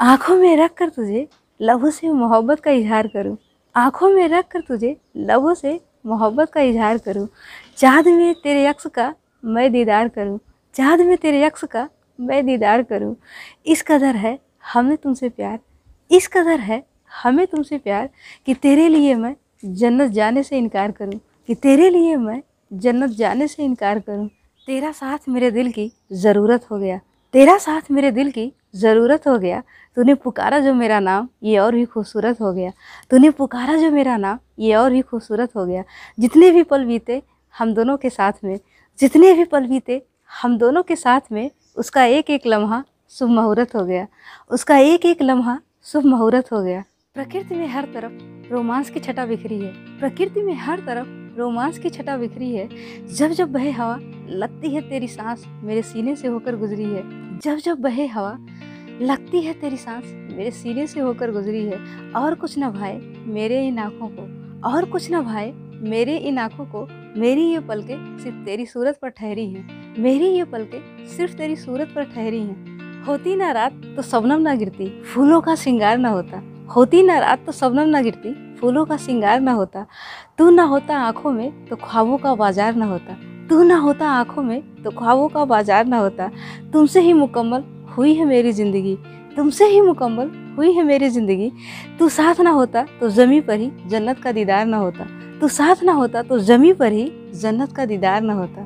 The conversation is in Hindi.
आँखों में रख कर तुझे लबों से मोहब्बत का इजहार करूँ। आँखों में रख कर तुझे लबों से मोहब्बत का इजहार करूँ। चाँद में तेरे अक्स का मैं दीदार करूँ। चाँद में तेरे अक्स का मैं दीदार करूँ। इस कदर है हमें तुमसे प्यार। इस कदर है हमें तुमसे प्यार कि तेरे लिए मैं जन्नत जाने से इनकार करूँ। कि तेरे लिए मैं जन्नत जाने से इनकार करूँ। तेरा साथ मेरे दिल की ज़रूरत हो गया। तेरा साथ मेरे दिल की ज़रूरत हो गया। तूने पुकारा जो मेरा नाम, ये और भी खूबसूरत हो गया। तूने पुकारा जो मेरा नाम, ये और भी खूबसूरत हो गया। जितने भी पल बीते हम दोनों के साथ में, जितने भी पल बीते हम दोनों के साथ में, उसका एक एक लम्हा शुभ मुहूर्त हो गया। उसका एक एक लम्हा शुभ मुहूर्त हो गया। प्रकृति में हर तरफ़ रोमांस की छटा बिखरी है। प्रकृति में हर तरफ़ रोमांस की छटा बिखरी है। जब जब बहे हवा लगती है तेरी सांस मेरे सीने से होकर गुजरी है। जब जब बहे हवा लगती है तेरी सांस मेरे सीने से होकर गुजरी है। और कुछ न भाए मेरे इन आँखों को, और कुछ न भाए मेरे इन आँखों को, मेरी ये पलके सिर्फ़ तेरी सूरत पर ठहरी हैं। मेरी ये पलके सिर्फ़ तेरी सूरत पर ठहरी हैं। होती ना रात तो सबनम ना गिरती, फूलों का श्रृंगार ना होता। होती ना रात तो सबनम ना गिरती फूलों का श्रृंगार ना होता, तू ना होता आँखों में तो ख्वाबों का बाज़ार ना होता। तू ना होता आँखों में तो ख्वाबों का बाज़ार ना होता। तुमसे ही मुकम्मल हुई है मेरी ज़िंदगी, तुमसे ही मुकम्मल हुई है मेरी ज़िंदगी। तू साथ ना होता तो ज़मी पर ही जन्नत का दीदार ना होता। तू साथ ना होता तो ज़मी पर ही जन्नत का दीदार ना होता।